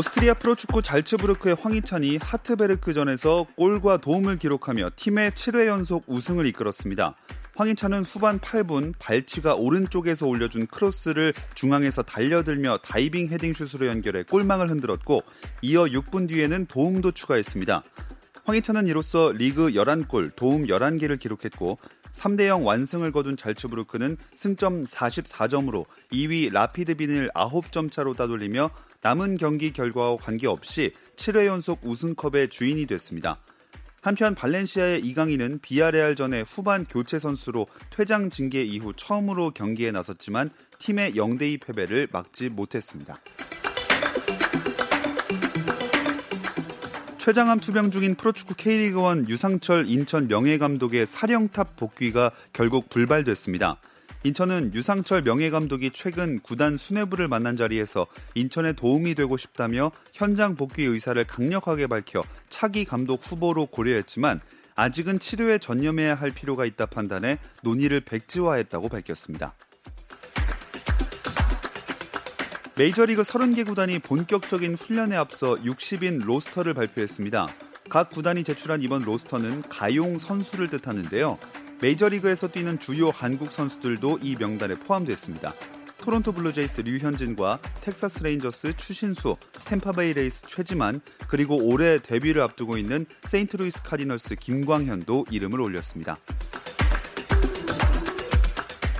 오스트리아 프로축구 잘츠부르크의 황희찬이 하트베르크전에서 골과 도움을 기록하며 팀의 7회 연속 우승을 이끌었습니다. 황희찬은 후반 8분 발치가 오른쪽에서 올려준 크로스를 중앙에서 달려들며 다이빙 헤딩슛으로 연결해 골망을 흔들었고 이어 6분 뒤에는 도움도 추가했습니다. 황희찬은 이로써 리그 11골, 도움 11개를 기록했고 3대0 완승을 거둔 잘츠부르크는 승점 44점으로 2위 라피드 빈을 9점 차로 따돌리며 남은 경기 결과와 관계없이 7회 연속 우승컵의 주인이 됐습니다. 한편 발렌시아의 이강인은 비아레알전의 후반 교체 선수로 퇴장 징계 이후 처음으로 경기에 나섰지만 팀의 0대2 패배를 막지 못했습니다. 최장암 투병 중인 프로축구 K리그1 유상철 인천 명예감독의 사령탑 복귀가 결국 불발됐습니다. 인천은 유상철 명예감독이 최근 구단 수뇌부를 만난 자리에서 인천에 도움이 되고 싶다며 현장 복귀 의사를 강력하게 밝혀 차기 감독 후보로 고려했지만 아직은 치료에 전념해야 할 필요가 있다 판단해 논의를 백지화했다고 밝혔습니다. 메이저리그 30개 구단이 본격적인 훈련에 앞서 60인 로스터를 발표했습니다. 각 구단이 제출한 이번 로스터는 가용 선수를 뜻하는데요. 메이저리그에서 뛰는 주요 한국 선수들도 이 명단에 포함됐습니다. 토론토 블루제이스 류현진과 텍사스 레인저스 추신수, 템파베이 레이스 최지만, 그리고 올해 데뷔를 앞두고 있는 세인트루이스 카디널스 김광현도 이름을 올렸습니다.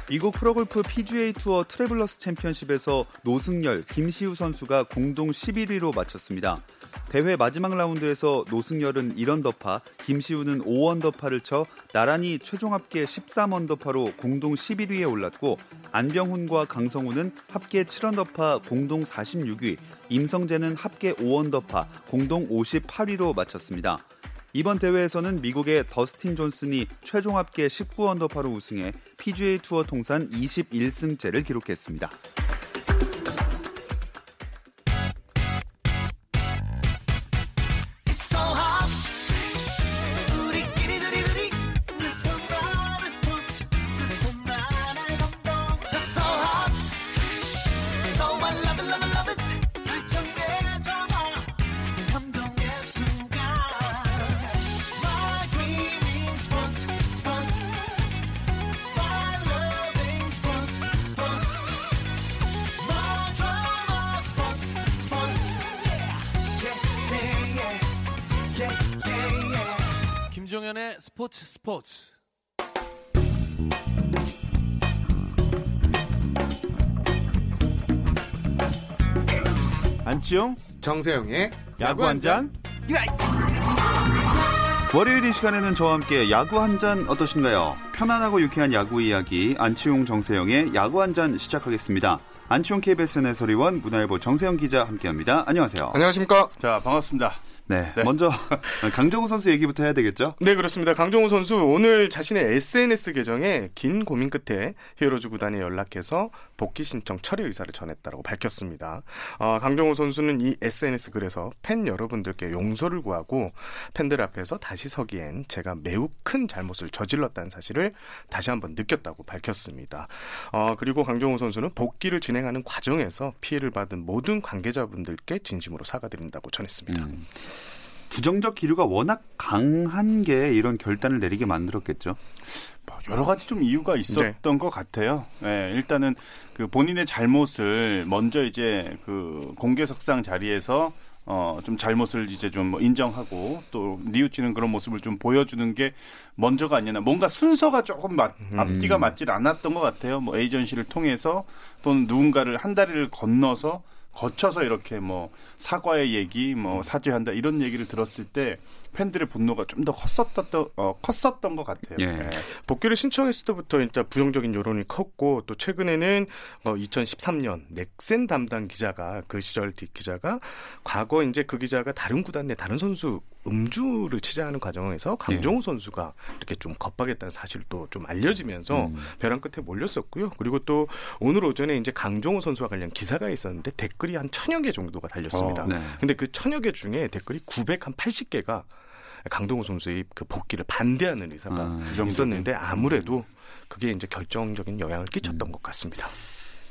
미국 프로골프 PGA 투어 트래블러스 챔피언십에서 노승열, 김시우 선수가 공동 11위로 마쳤습니다. 대회 마지막 라운드에서 노승열은 1언더파, 김시우는 5언더파를 쳐 나란히 최종 합계 13언더파로 공동 11위에 올랐고 안병훈과 강성우는 합계 7언더파 공동 46위, 임성재는 합계 5언더파 공동 58위로 마쳤습니다. 이번 대회에서는 미국의 더스틴 존슨이 최종 합계 19언더파로 우승해 PGA 투어 통산 21승째를 기록했습니다. 김종현의 스포츠 스포츠. 안치용, 정세영의 야구 한 잔. 월요일 이 시간에는 저와 함께 야구 한 잔 어떠신가요? 편안하고 유쾌한 야구 이야기 안치용 정세영의 야구 한 잔 시작하겠습니다. 안치용 KBS 해설위원 문화일보 정세영 기자 함께합니다. 안녕하세요. 안녕하십니까? 자, 반갑습니다. 네, 네. 먼저 강정호 선수 얘기부터 해야 되겠죠? 네, 그렇습니다. 강정호 선수 오늘 자신의 SNS 계정에 긴 고민 끝에 히어로즈 구단에 연락해서 복귀 신청 처리 의사를 전했다고 밝혔습니다. 어, 강정호 선수는 이 SNS 글에서 팬 여러분들께 용서를 구하고 팬들 앞에서 다시 서기엔 제가 매우 큰 잘못을 저질렀다는 사실을 다시 한번 느꼈다고 밝혔습니다. 어, 그리고 강정호 선수는 복귀를 진행하는 과정에서 피해를 받은 모든 관계자분들께 진심으로 사과드린다고 전했습니다. 음. 부정적 기류가 워낙 강한 게 이런 결단을 내리게 만들었겠죠. 뭐 여러 가지 좀 이유가 있었던 것 같아요. 네, 일단은 그 본인의 잘못을 먼저 이제 그 공개석상 자리에서 어, 좀 잘못을 이제 좀뭐 인정하고 또 뉘우치는 그런 모습을 좀 보여주는 게 먼저가 아니라 뭔가 순서가 조금 맞, 앞뒤가 맞질 않았던 것 같아요. 뭐 에이전시를 통해서 또는 누군가를 한 다리를 건너서 거쳐서 이렇게 뭐 사과의 얘기, 뭐 사죄한다 이런 얘기를 들었을 때 팬들의 분노가 좀 더 컸었던 어, 컸었던 것 같아요. 예. 네. 복귀를 신청했을 때부터 일단 부정적인 여론이 컸고 또 최근에는 어, 2013년 넥센 담당 기자가 그 시절 뒷 기자가 과거 이제 그 기자가 다른 구단 내 다른 선수 음주를 취재하는 과정에서 강정호 예. 선수가 이렇게 좀 겁박했다는 사실도 좀 알려지면서 음. 벼랑 끝에 몰렸었고요. 그리고 또 오늘 오전에 이제 강정호 선수와 관련 기사가 있었는데 댓글이 한 천여 개 정도가 달렸습니다. 어, 네. 근데 그 천여 개 중에 댓글이 980개가 강동호 선수의 그 복귀를 반대하는 의사가 아. 있었는데 아무래도 그게 이제 결정적인 영향을 끼쳤던 것 같습니다.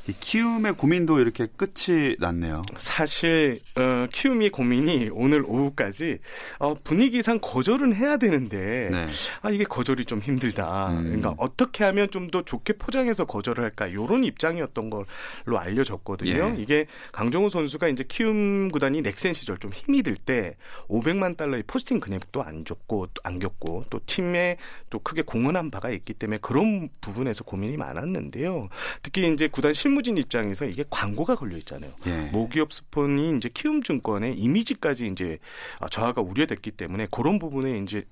이 키움의 고민도 이렇게 끝이 났네요. 사실 어, 키움이 고민이 오늘 오후까지 어, 분위기상 거절은 해야 되는데 네. 아 이게 거절이 좀 힘들다. 음. 그러니까 어떻게 하면 좀 더 좋게 포장해서 거절을 할까 이런 입장이었던 걸로 알려졌거든요. 예. 이게 강정호 선수가 이제 키움 구단이 넥센 시절 좀 힘이 들 때 500만 달러의 포스팅 금액도 안 줬고 또 안겼고 또 팀에 또 크게 공헌한 바가 있기 때문에 그런 부분에서 고민이 많았는데요. 특히 이제 구단 실무진 입장에서 이게 광고가 걸려 있잖아요. 예. 모기업 스폰이 이제 키움증권의 이미지까지 이제 아, 저하가 우려됐기 때문에 그런 부분에 이제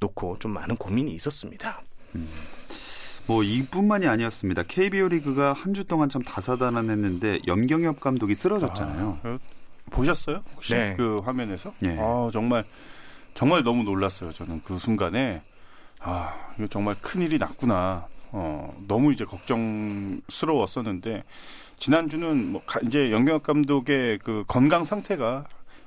놓고 좀 많은 고민이 있었습니다. 뭐 이뿐만이 아니었습니다. KBO 리그가 한 주 동안 참 다사다난했는데 염경엽 감독이 쓰러졌잖아요. 아, 보셨어요? 혹시 네. 그 화면에서? 예. 아, 정말 정말 너무 놀랐어요. 저는 그 순간에 아, 이거 정말 큰 일이 났구나. 어, 너무 이제 걱정스러웠었는데 지난주는 뭐 가- 이제 영경혁 감독의 그 건강 상태가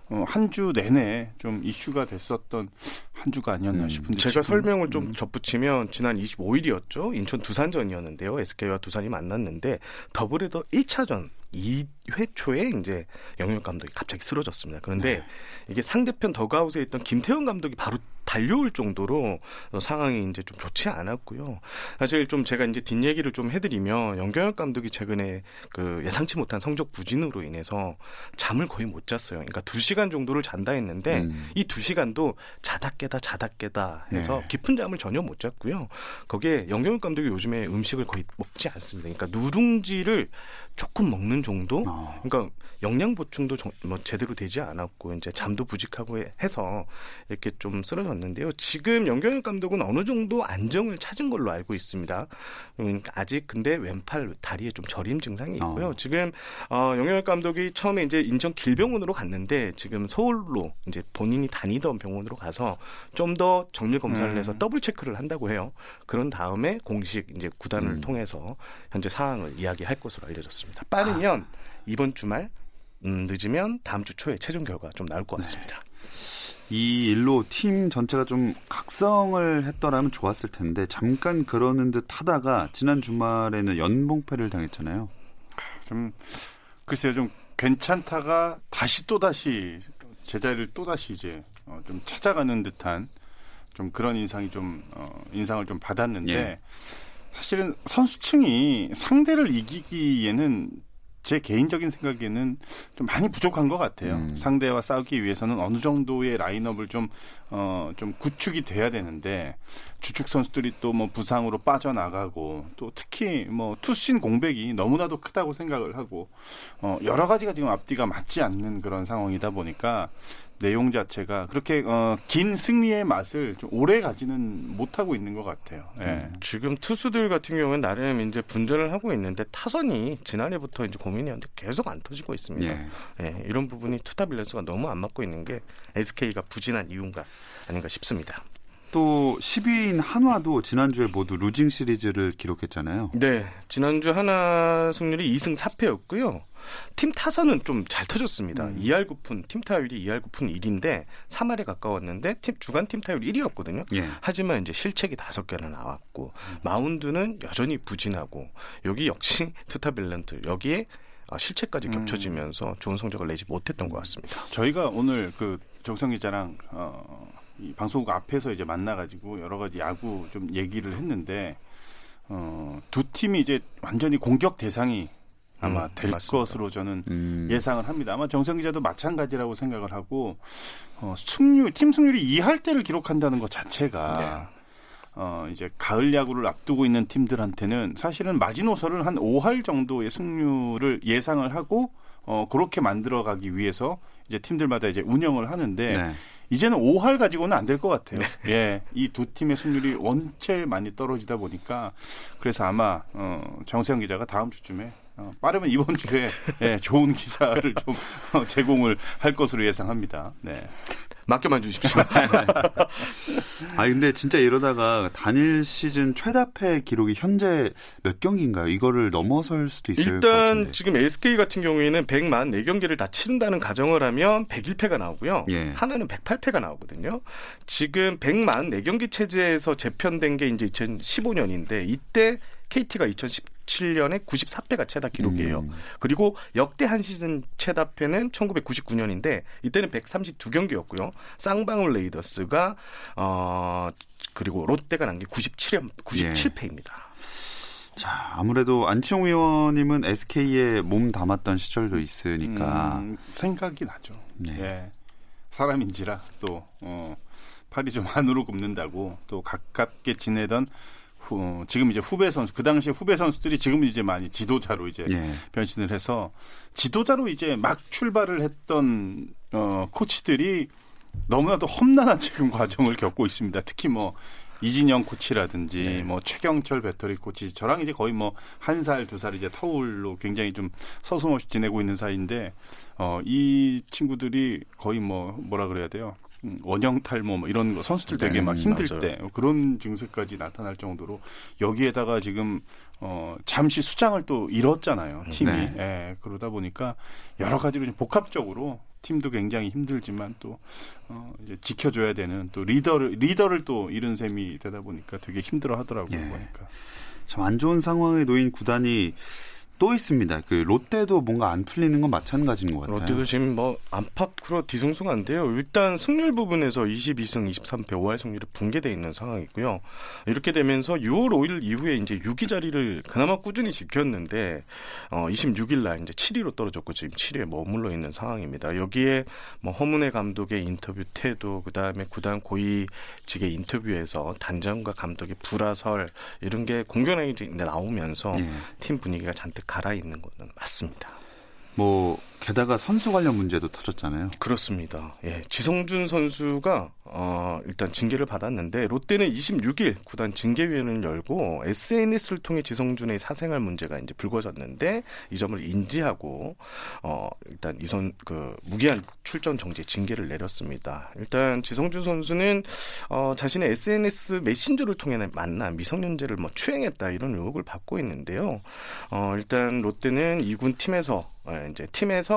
어, 한 주 내내 좀 이슈가 됐었던 한 주가 아니었나 음, 싶은데 제가 지금- 설명을 좀 음. 덧붙이면 지난 25일이었죠. 인천 두산전이었는데요. SK와 두산이 만났는데 더블헤더 1차전 2회 초에 이제 영역 감독이 갑자기 쓰러졌습니다. 그런데 네. 이게 상대편 더가웃에 있던 김태형 감독이 바로 달려올 정도로 어, 상황이 이제 좀 좋지 않았고요. 사실 좀 제가 이제 뒷 얘기를 좀 해드리면 영경혁 감독이 최근에 그 예상치 못한 성적 부진으로 인해서 잠을 거의 못 잤어요. 그러니까 두 시간 정도를 잔다 했는데 음. 이두 시간도 자다 깨다 자다 깨다 해서 네. 깊은 잠을 전혀 못 잤고요. 거기에 영경혁 감독이 요즘에 음식을 거의 먹지 않습니다. 그러니까 누룽지를 조금 먹는 정도. 어. 그러니까 영양 보충도 정- 뭐 제대로 되지 않았고 이제 잠도 부직하고 해- 해서 이렇게 좀 쓰러졌는데요. 지금 영경혁 감독은 어느 정도 안정을 찾은 걸로 알고 있습니다. 음, 아직 근데 왼팔 다리에 좀 저림 증상이 있고요. 어. 지금 어, 영경혁 감독이 처음에 이제 인천 길병원으로 갔는데 지금 서울로 이제 본인이 다니던 병원으로 가서 좀 더 정밀 검사를 음. 해서 더블 체크를 한다고 해요. 그런 다음에 공식 이제 구단을 음. 통해서 현재 상황을 이야기할 것으로 알려졌습니다. 빠르면 이번 주말 음, 늦으면 다음 주 초에 최종 결과 좀 나올 것 같습니다. 이 일로 팀 전체가 좀 각성을 했더라면 좋았을 텐데 잠깐 그러는 듯 하다가 지난 주말에는 연봉패를 당했잖아요. 좀 글쎄요 좀 괜찮다가 다시 또 다시 제자리를 또 다시 이제 어, 좀 찾아가는 듯한 좀 그런 인상이 좀 어, 인상을 좀 받았는데 예. 사실은 선수층이 상대를 이기기에는 제 개인적인 생각에는 좀 많이 부족한 것 같아요. 음. 상대와 싸우기 위해서는 어느 정도의 라인업을 좀, 어, 좀 구축이 돼야 되는데, 주축 선수들이 또 뭐 부상으로 빠져나가고, 또 특히 뭐 투신 공백이 너무나도 크다고 생각을 하고, 어, 여러 가지가 지금 앞뒤가 맞지 않는 그런 상황이다 보니까, 내용 자체가 그렇게 어, 긴 승리의 맛을 좀 오래 가지는 못하고 있는 것 같아요. 예. 지금 투수들 같은 경우는 나름 이제 분전을 하고 있는데 타선이 지난해부터 이제 고민이었는데 계속 안 터지고 있습니다. 예. 예, 이런 부분이 투타 밸런스가 너무 안 맞고 있는 게 SK가 부진한 이유인가 아닌가 싶습니다. 또 10위인 한화도 지난주에 모두 루징 시리즈를 기록했잖아요. 네, 지난주 한화 승률이 2승 4패였고요. 팀 타선은 좀 잘 터졌습니다. 음. 2할 9푼, 팀 타율이 2할 9푼 1인데 3할에 가까웠는데 팀 주간 팀 타율 1위였거든요. 예. 하지만 이제 실책이 다섯 개나 나왔고 마운드는 여전히 부진하고 여기 역시 투타 밸런스 여기에 어, 실책까지 음. 겹쳐지면서 좋은 성적을 내지 못했던 것 같습니다. 저희가 오늘 그 정성 기자랑 어, 이 방송국 앞에서 이제 만나가지고 여러 가지 야구 좀 얘기를 했는데 어, 두 팀이 이제 완전히 공격 대상이 아마 음, 될 맞습니다. 것으로 저는 음. 예상을 합니다. 아마 정성 기자도 마찬가지라고 생각을 하고 어, 승률 팀 승률이 2할 때를 기록한다는 것 자체가 네. 어, 이제 가을 야구를 앞두고 있는 팀들한테는 사실은 마지노선을 한 5할 정도의 승률을 예상을 하고 어, 그렇게 만들어가기 위해서 이제 팀들마다 이제 운영을 하는데 네. 이제는 5할 가지고는 안 될 것 같아요. 네. 예, 이 두 팀의 승률이 원체 많이 떨어지다 보니까 그래서 아마 어, 정세영 기자가 다음 주쯤에 어, 빠르면 이번 주에 예, 좋은 기사를 좀 어, 제공을 할 것으로 예상합니다. 네. 맡겨만 주십시오. 아 근데 진짜 이러다가 단일 시즌 최다패 기록이 현재 몇 경기인가요? 이거를 넘어설 수도 있을 일단 것 같은데. 지금 SK 같은 경우에는 100만 4경기를 다 치른다는 가정을 하면 101패가 나오고요. 예. 하나는 108패가 나오거든요. 지금 100만 4경기 체제에서 재편된 게 이제 2015년인데 이때 KT가 2017년에 94패가 최다 기록이에요. 음. 그리고 역대 한 시즌 최다패는 1999년인데 이때는 132경기였고요. 쌍방울 레이더스가 어 그리고 롯데가 난게 97, 97패입니다. 예. 자, 아무래도 안치홍 의원님은 SK에 몸 담았던 시절도 있으니까 음, 생각이 나죠. 네. 예. 사람인지라 또 어, 팔이 좀 안으로 굽는다고 또 가깝게 지내던 후, 지금 이제 후배 선수 그 당시 후배 선수들이 지금 이제 많이 지도자로 이제 예. 변신을 해서 지도자로 이제 막 출발을 했던 어, 코치들이 너무나도 험난한 지금 과정을 겪고 있습니다. 특히 뭐 이진영 코치라든지 네. 뭐 최경철 배터리 코치 저랑 이제 거의 뭐 한 살 두 살 이제 터울로 굉장히 좀 서슴없이 지내고 있는 사이인데 어 이 친구들이 거의 뭐 뭐라 그래야 돼요 음, 원형 탈모 뭐 이런 거 선수들 되게 네, 막 힘들 맞아요. 때 그런 증세까지 나타날 정도로 여기에다가 지금 어 잠시 수장을 또 잃었잖아요 팀이 네. 예, 그러다 보니까 여러 가지로 좀 복합적으로 팀도 굉장히 힘들지만 또 어, 이제 지켜줘야 되는 또 리더를 리더를 또 잃은 셈이 되다 보니까 되게 힘들어 하더라고요 예. 보니까 참 안 좋은 상황에 놓인 구단이 또 있습니다. 그 롯데도 뭔가 안 풀리는 건 마찬가지인 것 같아요. 롯데도 지금 뭐 안팎으로 뒤숭숭한데요. 일단 승률 부분에서 22승 23패 5할 승률이 붕괴돼 있는 상황이고요. 이렇게 되면서 6월 5일 이후에 이제 6위 자리를 그나마 꾸준히 지켰는데 어 26일 날 이제 7위로 떨어졌고 지금 7위에 머물러 있는 상황입니다. 여기에 뭐 허문회 감독의 인터뷰 태도 그다음에 구단 고위직의 인터뷰에서 단장과 감독의 불화설 이런 게 공견하게 나오면서 예. 팀 분위기가 잔뜩 갈아 있는 거는 맞습니다. 뭐 게다가 선수 관련 문제도 터졌잖아요. 그렇습니다. 예, 지성준 선수가 어, 일단 징계를 받았는데 롯데는 26일 구단 징계위원회를 열고 SNS를 통해 지성준의 사생활 문제가 이제 불거졌는데 이 점을 인지하고 어, 일단 이선 그 무기한 출전 정지 징계를 내렸습니다. 일단 지성준 선수는 어, 자신의 SNS 메신저를 통해 만난 미성년자를 뭐 추행했다 이런 의혹을 받고 있는데요. 어, 일단 롯데는 2군 팀에서 어, 이제 팀에서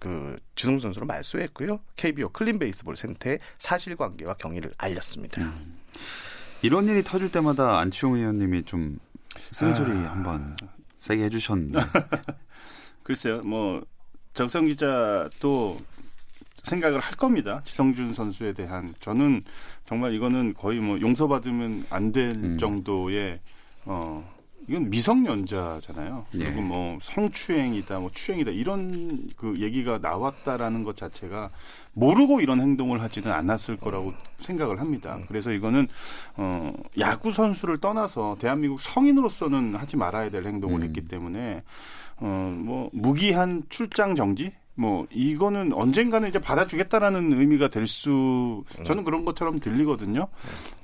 그 지성 선수로 말소했고요. KBO 클린 베이스볼 센터에 사실관계와 경위를 알렸습니다. 음. 이런 일이 터질 때마다 안치홍 의원님이 좀 쓴소리 아... 한번 세게 해주셨는데. 글쎄요, 뭐 정성 기자도 생각을 할 겁니다. 지성준 선수에 대한 저는 정말 이거는 거의 뭐 용서받으면 안될 음. 정도의 어 이건 미성년자잖아요. 예. 그리고 뭐 성추행이다, 뭐 추행이다 이런 그 얘기가 나왔다라는 것 자체가 모르고 이런 행동을 하지는 않았을 거라고 생각을 합니다. 그래서 이거는 어 야구 선수를 떠나서 대한민국 성인으로서는 하지 말아야 될 행동을 음. 했기 때문에 어뭐 무기한 출장 정지 뭐 이거는 언젠가는 이제 받아주겠다라는 의미가 될 수 저는 그런 것처럼 들리거든요.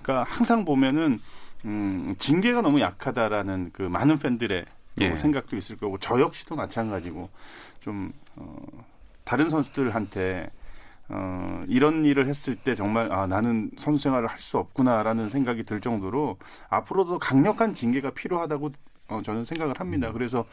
그러니까 항상 보면은 음, 징계가 너무 약하다라는 그 많은 팬들의 예. 생각도 있을 거고 저 역시도 마찬가지고 좀 어, 다른 선수들한테 어, 이런 일을 했을 때 정말 아 나는 선수 생활을 할 수 없구나라는 생각이 들 정도로 앞으로도 강력한 징계가 필요하다고 어, 저는 생각을 합니다. 음. 그래서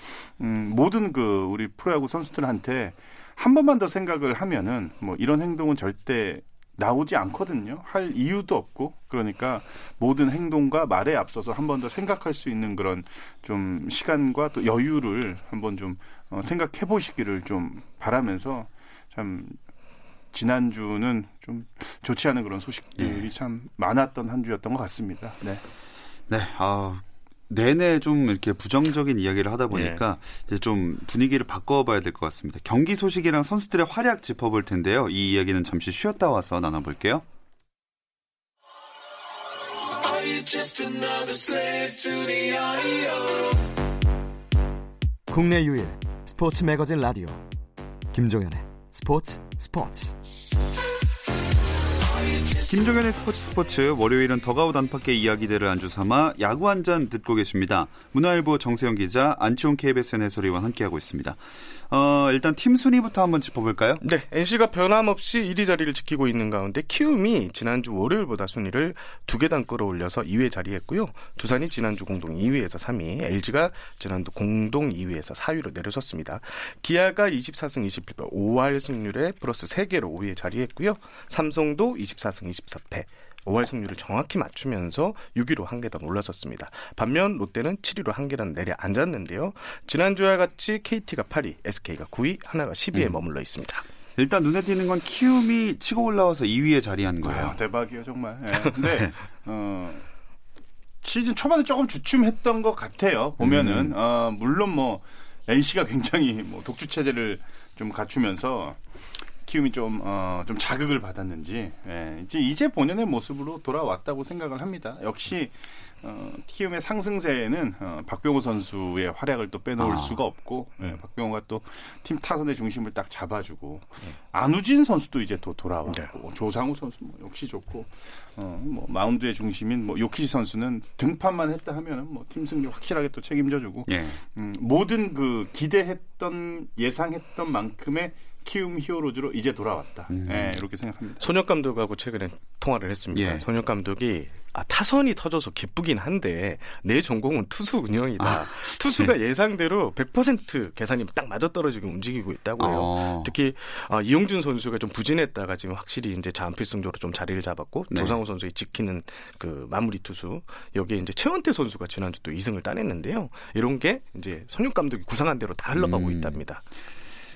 음, 모든 그 우리 프로야구 선수들한테 한 번만 더 생각을 하면은 뭐 이런 행동은 절대 나오지 않거든요. 할 이유도 없고 그러니까 모든 행동과 말에 앞서서 한 번 더 생각할 수 있는 그런 좀 시간과 또 여유를 한번 좀 어, 생각해 보시기를 좀 바라면서 참 지난주는 좀 좋지 않은 그런 소식들이 네. 참 많았던 한 주였던 것 같습니다. 네. 네. 아, 내내 좀 이렇게 부정적인 이야기를 하다 보니까 예. 이제 좀 분위기를 바꿔봐야 될 것 같습니다. 경기 소식이랑 선수들의 활약 짚어볼 텐데요. 이 이야기는 잠시 쉬었다 와서 나눠볼게요. 국내 유일 스포츠 매거진 라디오 김종현의 스포츠 스포츠 김종현의 스포츠 스포츠 월요일은 더가우 단팎의 이야기들을 안주 삼아 야구 한 잔 듣고 계십니다. 문화일보 정세영 기자, 안치홍 KBSN 해설위원 함께하고 있습니다. 어, 일단 팀 순위부터 한번 짚어볼까요? 네, NC가 변함없이 1위 자리를 지키고 있는 가운데 키움이 지난주 월요일보다 순위를 두 계단 끌어올려서 2위 자리했고요. 두산이 지난주 공동 2위에서 3위, LG가 지난주 공동 2위에서 4위로 내려섰습니다. 기아가 24승 21패 5할 승률에 플러스 3개로 5위에 자리했고요. 삼성도 24승 24패 5할 승률을 정확히 맞추면서 6위로 한 계단 올라섰습니다. 반면 롯데는 7위로 한 계단 내려앉았는데요. 지난주와 같이 KT가 8위, SK가 9위, 하나가 10위에 음. 머물러 있습니다. 일단 눈에 띄는 건 키움이 치고 올라와서 2위에 자리한 거예요. 아, 대박이에요 정말. 네. 근데 네. 어, 시즌 초반에 조금 주춤했던 것 같아요. 보면은 음. 어, 물론 뭐 NC가 굉장히 뭐 독주 체제를 좀 갖추면서 키움이 좀, 어, 좀 자극을 받았는지, 예, 이제, 이제 본연의 모습으로 돌아왔다고 생각을 합니다. 역시, 어, 키움의 상승세에는 어, 박병호 선수의 활약을 또 빼놓을 아. 수가 없고, 예, 음. 박병호가 또 팀 타선의 중심을 딱 잡아주고, 네. 안우진 선수도 이제 또 돌아왔고, 네. 조상우 선수 뭐 역시 좋고, 어, 뭐 마운드의 중심인 뭐 요키시 선수는 등판만 했다 하면은 뭐 팀 승리 확실하게 또 책임져주고, 예. 음, 모든 그 기대했던 예상했던 만큼의 키움 히어로즈로 이제 돌아왔다. 음. 네, 이렇게 생각합니다. 손혁 감독하고 최근에 통화를 했습니다. 예. 손혁 감독이 아, 타선이 터져서 기쁘긴 한데 내 전공은 투수 운영이다. 아, 투수가 네. 예상대로 100% 계산이 딱 맞아떨어지게 움직이고 있다고요. 어. 특히 아, 이용준 선수가 좀 부진했다가 지금 확실히 이제 자원필승적으로 좀 자리를 잡았고 네. 조상우 선수의 지키는 그 마무리 투수 여기에 이제 최원태 선수가 지난주 또 2승을 따냈는데요. 이런 게 이제 손혁 감독이 구상한 대로 다 흘러가고 음. 있답니다.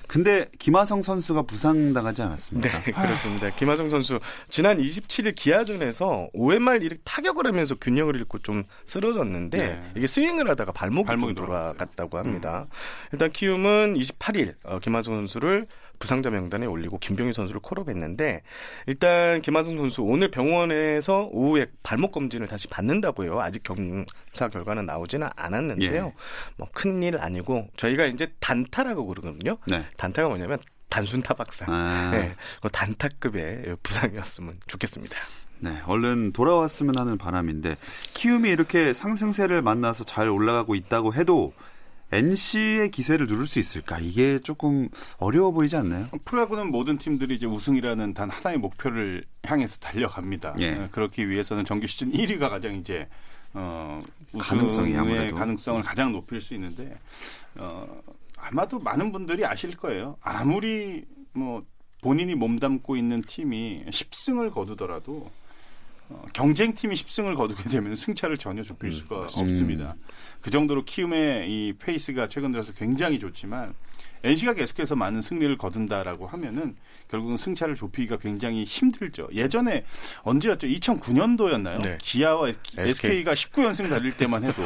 근데 김하성 선수가 부상당하지 않았습니다. 네, 그렇습니다. 김하성 선수 지난 27일 기아전에서 5회 말 이렇게 타격을 하면서 균형을 잃고 좀 쓰러졌는데 네. 이게 스윙을 하다가 발목이, 발목이 돌아갔다고 합니다. 음. 일단 키움은 28일 어, 김하성 선수를 부상자 명단에 올리고 김병희 선수를 콜업했는데 일단 김하성 선수 오늘 병원에서 오후에 발목 검진을 다시 받는다고 해요. 아직 검사 결과는 나오지는 않았는데요. 예. 뭐 큰일 아니고 저희가 이제 단타라고 그러거든요. 네. 단타가 뭐냐면 단순 타박상. 아. 네, 그 단타급의 부상이었으면 좋겠습니다. 네, 얼른 돌아왔으면 하는 바람인데 키움이 이렇게 상승세를 만나서 잘 올라가고 있다고 해도 NC의 기세를 누를 수 있을까? 이게 조금 어려워 보이지 않나요? 프로야구는 모든 팀들이 이제 우승이라는 단 하나의 목표를 향해서 달려갑니다. 예. 어, 그렇기 위해서는 정규 시즌 1위가 가장 이제 어, 가능성이 아무래도. 가능성을 가장 높일 수 있는데 어, 아마도 많은 분들이 아실 거예요. 아무리 뭐 본인이 몸담고 있는 팀이 10승을 거두더라도 어, 경쟁팀이 10승을 거두게 되면 승차를 전혀 좁힐 음, 수가 음, 없습니다. 그 정도로 키움의 이 페이스가 최근 들어서 굉장히 좋지만 NC가 계속해서 많은 승리를 거둔다라고 하면은 결국은 승차를 좁히기가 굉장히 힘들죠. 예전에 언제였죠? 2009년도였나요? 네. 기아와 SK. 가 19연승 달릴 때만 해도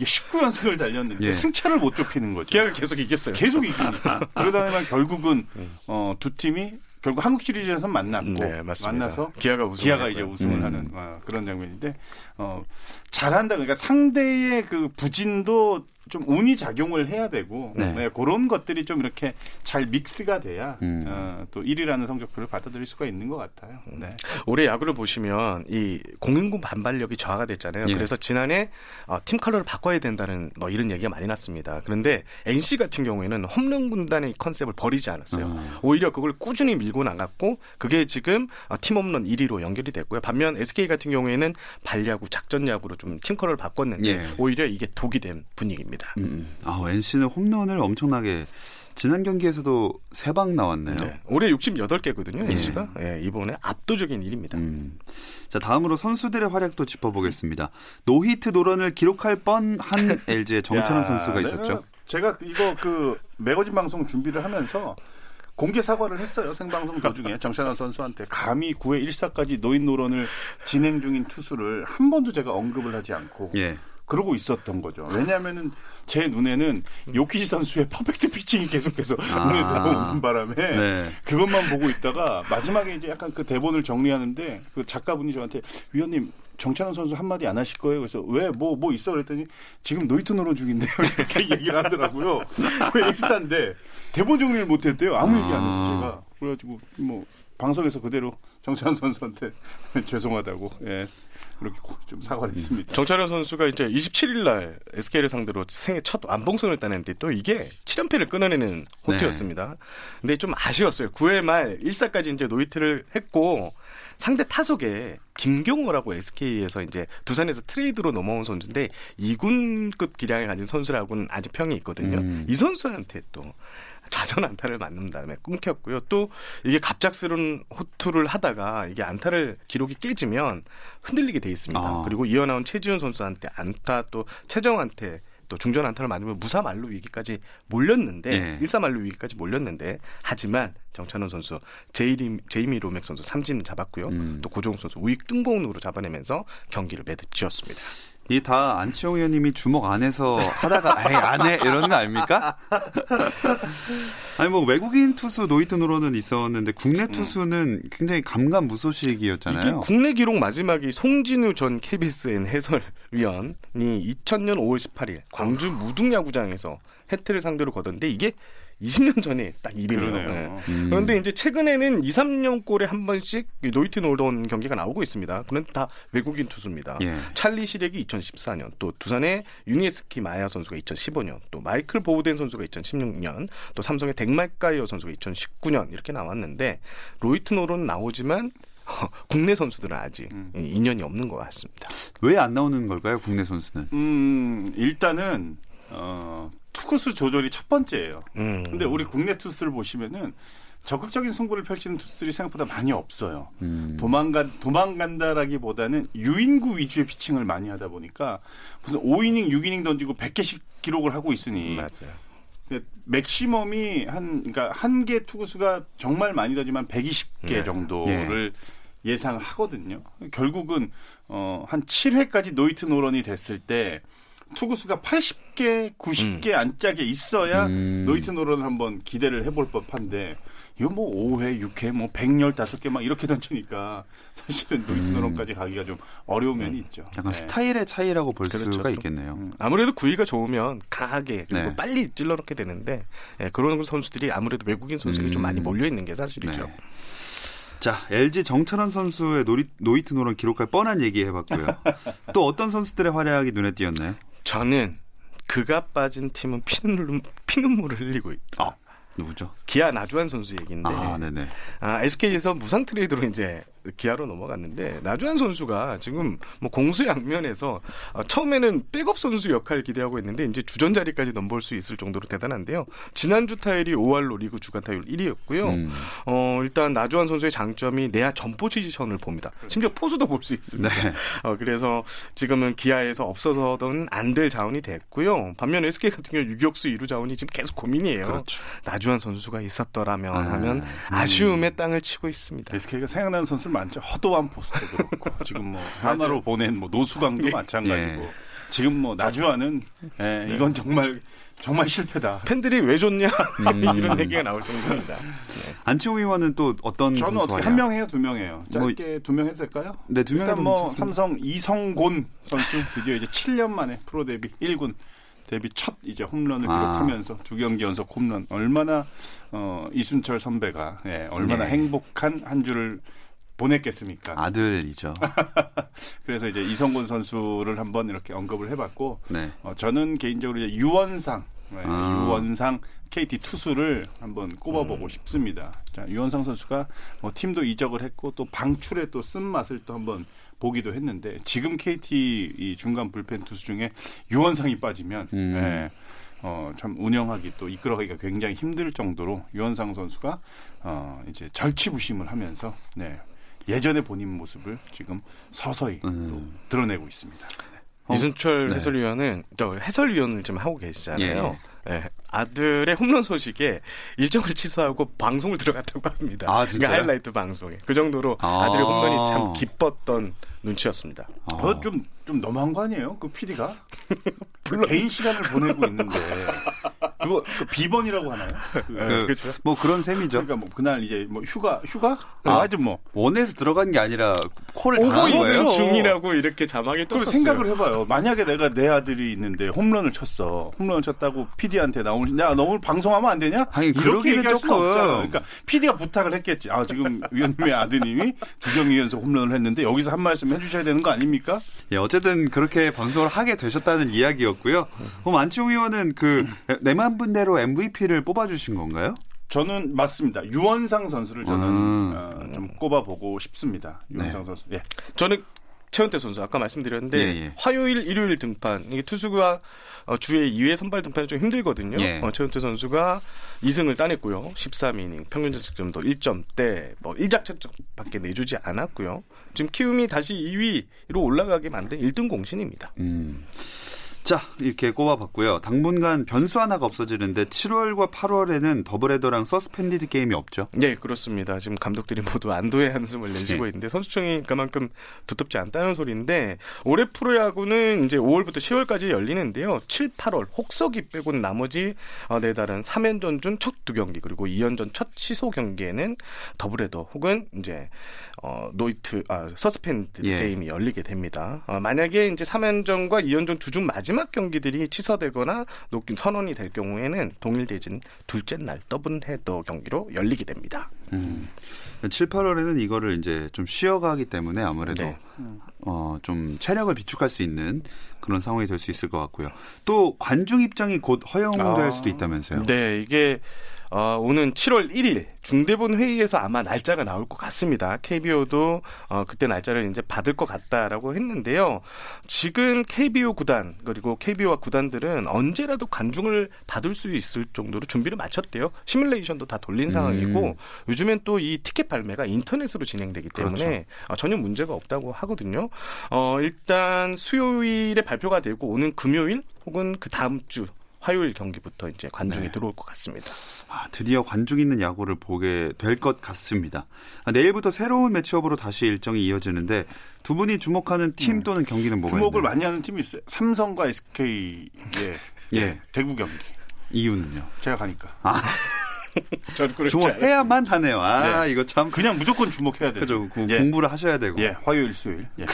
19연승을 달렸는데 예. 승차를 못 좁히는 거죠. 기아가 계속 이겼어요. 계속 이기니까. 그러다 보면 결국은 음. 어, 두 팀이 결국 한국 시리즈에서 만났고 네, 만나서 기아가 우승 기아가 이제 우승을 음. 하는 어, 그런 장면인데 어, 잘한다. 그러니까 상대의 그 부진도 좀 운이 작용을 해야 되고 네. 네, 그런 것들이 좀 이렇게 잘 믹스가 돼야 음. 어, 또 1위라는 성적표를 받아들일 수가 있는 것 같아요. 음. 네. 올해 야구를 보시면 이 공인구 반발력이 저하가 됐잖아요. 예. 그래서 지난해 어, 팀 컬러를 바꿔야 된다는 뭐 이런 얘기가 많이 났습니다. 그런데 NC 같은 경우에는 홈런 군단의 컨셉을 버리지 않았어요. 음. 오히려 그걸 꾸준히 밀고 나갔고 그게 지금 어, 팀 홈런 1위로 연결이 됐고요. 반면 SK 같은 경우에는 발야구, 작전 야구로 좀 팀 컬러를 바꿨는데 예. 오히려 이게 독이 된 분위기입니다. 있습니다. 음, 음. 아, NC는 홈런을 엄청나게 지난 경기에서도 세 방 나왔네요. 네. 올해 68개거든요, NC가. 네. 네, 이번에 압도적인 1위입니다. 음. 자, 다음으로 선수들의 활약도 짚어보겠습니다. 노히트 노런을 기록할 뻔한 LG의 정찬헌 선수가 있었죠. 제가 이거 그 매거진 방송 준비를 하면서 공개 사과를 했어요. 생방송 도중에 정찬헌 선수한테 감히 9회 1사까지 노히트 노런을 진행 중인 투수를 한 번도 제가 언급을 하지 않고 예. 그러고 있었던 거죠. 왜냐하면은 제 눈에는 요키시 선수의 퍼펙트 피칭이 계속해서 아. 눈에 들어오는 바람에 네. 그것만 보고 있다가 마지막에 이제 약간 그 대본을 정리하는데 그 작가분이 저한테 위원님 정찬헌 선수 한마디 안 하실 거예요. 그래서 왜, 뭐, 뭐 있어? 그랬더니 지금 노히트 노런 중인데요. 이렇게 얘기를 하더라고요. 왜 1산데 대본 정리를 못 했대요. 아무 얘기 안 했어, 제가. 그래가지고 뭐 방송에서 그대로 정찬헌 선수한테 죄송하다고, 예. 그렇게 좀 사과를 했습니다. 정찬헌 선수가 이제 27일 날 SK를 상대로 생애 첫 완봉승을 따냈는데 또 이게 7연패를 끊어내는 호투였습니다. 네. 근데 좀 아쉬웠어요. 9회 말 1사까지 이제 노히트를 했고 상대 타석에 김경호라고 SK에서 이제 두산에서 트레이드로 넘어온 선수인데 2군급 기량을 가진 선수라고는 아직 평이 있거든요. 음. 이 선수한테 또 좌전 안타를 맞는 다음에 끊겼고요. 또 이게 갑작스러운 호투를 하다가 이게 안타를 기록이 깨지면 흔들리게 돼 있습니다. 아. 그리고 이어나온 최지훈 선수한테 안타 또 최정한테 또 중전 안타를 맞으면 무사 만루 위기까지 몰렸는데 네. 일사 만루 위기까지 몰렸는데 하지만 정찬원 선수 제이미, 제이미 로맥 선수 삼진 잡았고요. 음. 또 고종 선수 우익 뜬공으로 잡아내면서 경기를 매듭 지었습니다. 이 다 안치홍 의원님이 주먹 안에서 하다가 에이 안해 이러는 거 아닙니까? 아니 뭐 외국인 투수 노히트노런은 있었는데 국내 음. 투수는 굉장히 감감무소식이었잖아요. 국내 기록 마지막이 송진우 전 KBSN 해설위원이 2000년 5월 18일 광주 무등야구장에서 해태를 상대로 거뒀는데 이게 20년 전에 딱 일이네요. 네. 음. 그런데 이제 최근에는 2, 3년 꼴에 한 번씩 노히트 노런 경기가 나오고 있습니다. 그런데 다 외국인 투수입니다. 예. 찰리 쉬렉이 2014년, 또 두산의 유니에스키 마야 선수가 2015년, 또 마이클 보우덴 선수가 2016년, 또 삼성의 덱 맥과이어 선수가 2019년 이렇게 나왔는데 노히트 노런 나오지만 국내 선수들은 아직 음. 인연이 없는 것 같습니다. 왜 안 나오는 걸까요, 국내 선수는? 음, 일단은 어, 투구수 조절이 첫 번째예요. 음. 근데 우리 국내 투수를 보시면은 적극적인 승부를 펼치는 투수들이 생각보다 많이 없어요. 음. 도망간 도망간다라기보다는 유인구 위주의 피칭을 많이 하다 보니까 무슨 5이닝, 6이닝 던지고 100개씩 기록을 하고 있으니 맞아요. 맥시멈이 한 그러니까 한 개 투구수가 정말 많이 던지면 120개 네. 정도를 예. 예상하거든요. 결국은 어한 7회까지 노히트 노런이 됐을 때 투구수가 80개, 90개 음. 안짝에 있어야 음. 노히트 노런을 한번 기대를 해볼 법한데 이건 뭐 5회, 6회, 뭐 115개 막 이렇게 던지니까 사실은 노히트 음. 노런까지 가기가 좀 어려운 면이 음. 있죠. 약간 네. 스타일의 차이라고 볼 그렇죠. 수가 있겠네요. 음. 아무래도 구위가 좋으면 강하게 그리고 네. 빨리 찔러넣게 되는데 네, 그런 선수들이 아무래도 외국인 선수들이 좀 많이 음. 몰려 있는 게 사실이죠. 네. 자, LG 정찬헌 선수의 노리, 노히트 노런 기록할 뻔한 얘기 해봤고요. 또 어떤 선수들의 활약이 눈에 띄었나요? 저는 그가 빠진 팀은 피눈물, 피눈물을 흘리고 있다. 아, 누구죠? 기아 나주환 선수 얘기인데. 아, 네네. 아, SK에서 무상 트레이드로 이제 기아로 넘어갔는데 나주환 선수가 지금 뭐 공수 양면에서 어, 처음에는 백업 선수 역할 기대하고 있는데 이제 주전 자리까지 넘볼 수 있을 정도로 대단한데요. 지난주 타율이 5할로 리그 주간 타율 1위였고요. 음. 어, 일단 나주환 선수의 장점이 내야 전 포지션을 봅니다. 심지어 포수도 볼 수 있습니다. 네. 어, 그래서 지금은 기아에서 없어서는 안될 자원이 됐고요. 반면 SK 같은 경우 유격수 2루 자원이 지금 계속 고민이에요. 그렇죠. 나주환 선수가 있었더라면 아, 하면 음. 아쉬움의 땅을 치고 있습니다. SK가 생각나는 선수 많죠. 허도한 포스도 그렇고 지금 뭐 하나로 보낸 뭐 노수강도 예. 마찬가지고 예. 지금 뭐 나주와는 예, 네. 이건 정말 정말 실패다. 팬들이 왜 좋냐 음. 이런 얘기가 나올 정도입니다. 네. 안치홍 의원은 또 어떤 저는 어떻게 한 명 해요, 두 명 해요. 짧게 뭐, 두명 해도 될까요? 네, 두 명. 일단 뭐 삼성 이성곤 선수 드디어 이제 7년 만에 프로 데뷔 1군 데뷔 첫 이제 홈런을 아. 기록하면서 두 경기 연속 홈런 얼마나 어, 이순철 선배가 예, 얼마나 네. 행복한 한 주를 보냈겠습니까? 아들이죠. 그래서 이제 이성곤 선수를 한번 이렇게 언급을 해봤고, 네. 어, 저는 개인적으로 이제 유원상, 네, 아. 유원상 KT 투수를 한번 꼽아보고 음. 싶습니다. 자, 유원상 선수가 뭐 팀도 이적을 했고 또 방출의 또 쓴 맛을 또 한번 보기도 했는데 지금 KT 이 중간 불펜 투수 중에 유원상이 빠지면 음. 네, 어, 참 운영하기 또 이끌어가기가 굉장히 힘들 정도로 유원상 선수가 어, 이제 절치부심을 하면서 네, 예전의 본인 모습을 지금 서서히 음. 드러내고 있습니다. 어, 이순철 네. 해설위원은 저 해설위원을 지금 하고 계시잖아요. 예. 네. 아들의 홈런 소식에 일정을 취소하고 방송을 들어갔다고 합니다. 아, 그러니까 하이라이트 방송에 그 정도로 아. 들의 홈런이 참 기뻤던 눈치였습니다. 아. 어, 좀, 좀 너무한 거 아니에요? 그 PD가? 그 개인 시간을 보내고 있는데 그거 그 비번이라고 하나요? 그, 그, 그렇죠. 뭐 그런 셈이죠. 그러니까 뭐 그날 이제 뭐 휴가 휴가 아. 하여튼 뭐 원에서 들어간 게 아니라 콜을 당한 거예요. 중이라고 이렇게 자막이 그리고 떴었어요. 생각을 해봐요. 만약에 내가 내 아들이 있는데 홈런을 쳤어. 홈런을 쳤다고 PD한테 나 오늘 야, 너 오늘 방송하면 안 되냐? 아니, 이렇게 조금. 없잖아. 그러니까 PD가 부탁을 했겠지. 아, 지금 위원님의 아드님이 두경기 연속 홈런을 했는데 여기서 한 말씀 해주셔야 되는 거 아닙니까? 예, 어쨌든 그렇게 방송을 하게 되셨다는 이야기였고요. 그럼 안치홍 의원은 그 내만 분대로 MVP를 뽑아주신 건가요? 저는 맞습니다. 유원상 선수를 저는 음. 어, 좀 꼽아보고 싶습니다. 유원상 네. 선수. 예. 저는 최원태 선수 아까 말씀드렸는데 예, 예. 화요일 일요일 등판 이게 투수가 어, 주에 2회 선발 등판이 좀 힘들거든요. 예. 어, 최원태 선수가 2승을 따냈고요. 13이닝 평균 자책점도 1점대 뭐 1자책점밖에 내주지 않았고요. 지금 키움이 다시 2위로 올라가게 만든 1등 공신입니다. 음. 자, 이렇게 꼽아봤고요. 당분간 변수 하나가 없어지는데 7월과 8월에는 더블헤더랑 서스펜디드 게임이 없죠. 네, 그렇습니다. 지금 감독들이 모두 안도의 한숨을 내쉬고 네. 있는데 선수층이 그만큼 두텁지 않다는 소리인데 올해 프로야구는 이제 5월부터 10월까지 열리는데요. 7, 8월 혹서기 빼고는 나머지 어, 네 달은 3연전 중 첫 두 경기 그리고 2연전 첫 취소 경기에는 더블헤더 혹은 이제 어, 노이트 아, 서스펜드 예. 게임이 열리게 됩니다. 어, 만약에 이제 3연전과 2연전 두중 마지막 경기들이 취소되거나 노게임 선언이 될 경우에는 동일 대진 둘째 날 더블 헤더 경기로 열리게 됩니다. 음. 7, 8월에는 이거를 이제 좀 쉬어가기 때문에 아무래도 네. 어, 좀 체력을 비축할 수 있는 그런 상황이 될 수 있을 것 같고요. 또 관중 입장이 곧 허용될 아. 수도 있다면서요. 네, 이게 어, 오는 7월 1일 중대본 회의에서 아마 날짜가 나올 것 같습니다. KBO도 어, 그때 날짜를 이제 받을 것 같다라고 했는데요. 지금 KBO 구단 그리고 KBO와 구단들은 언제라도 관중을 받을 수 있을 정도로 준비를 마쳤대요. 시뮬레이션도 다 돌린 음. 상황이고 요즘엔 또 이 티켓 발매가 인터넷으로 진행되기 때문에 그렇죠. 어, 전혀 문제가 없다고 하거든요. 어, 일단 수요일에 발표가 되고 오는 금요일 혹은 그 다음 주 화요일 경기부터 이제 관중이 네. 들어올 것 같습니다. 아, 드디어 관중 있는 야구를 보게 될 것 같습니다. 아, 내일부터 새로운 매치업으로 다시 일정이 이어지는데 두 분이 주목하는 팀 또는 경기는 뭐가 주목을 있나요? 많이 하는 팀이 있어요. 삼성과 SK의 예. 대구 경기. 이유는요? 제가 가니까. 저 주목해야만 하네요. 아, 이거 참 그냥 무조건 주목해야 돼요. 그죠. 그 예. 공부를 하셔야 되고. 예, 화요일, 수요일. 예.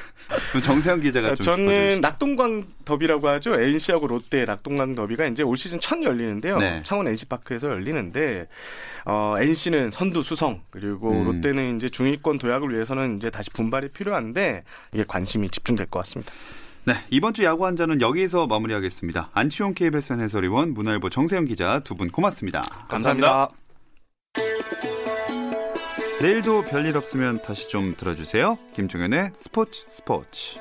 그럼 정세영 기자가 좀 저는. 낙동강 더비라고 하죠. NC하고 롯데 낙동강 더비가 이제 올 시즌 첫 열리는데요. 네. 창원 NC파크에서 열리는데 어, NC는 선두 수성 그리고 음. 롯데는 이제 중위권 도약을 위해서는 이제 다시 분발이 필요한데 이게 관심이 집중될 것 같습니다. 네, 이번 주 야구 한자는 여기서 마무리하겠습니다. 안치홍 KBS 해설위원, 문화일보 정세영 기자 두 분 고맙습니다. 감사합니다. 내일도 별일 없으면 다시 좀 들어주세요. 김종현의 스포츠 스포츠.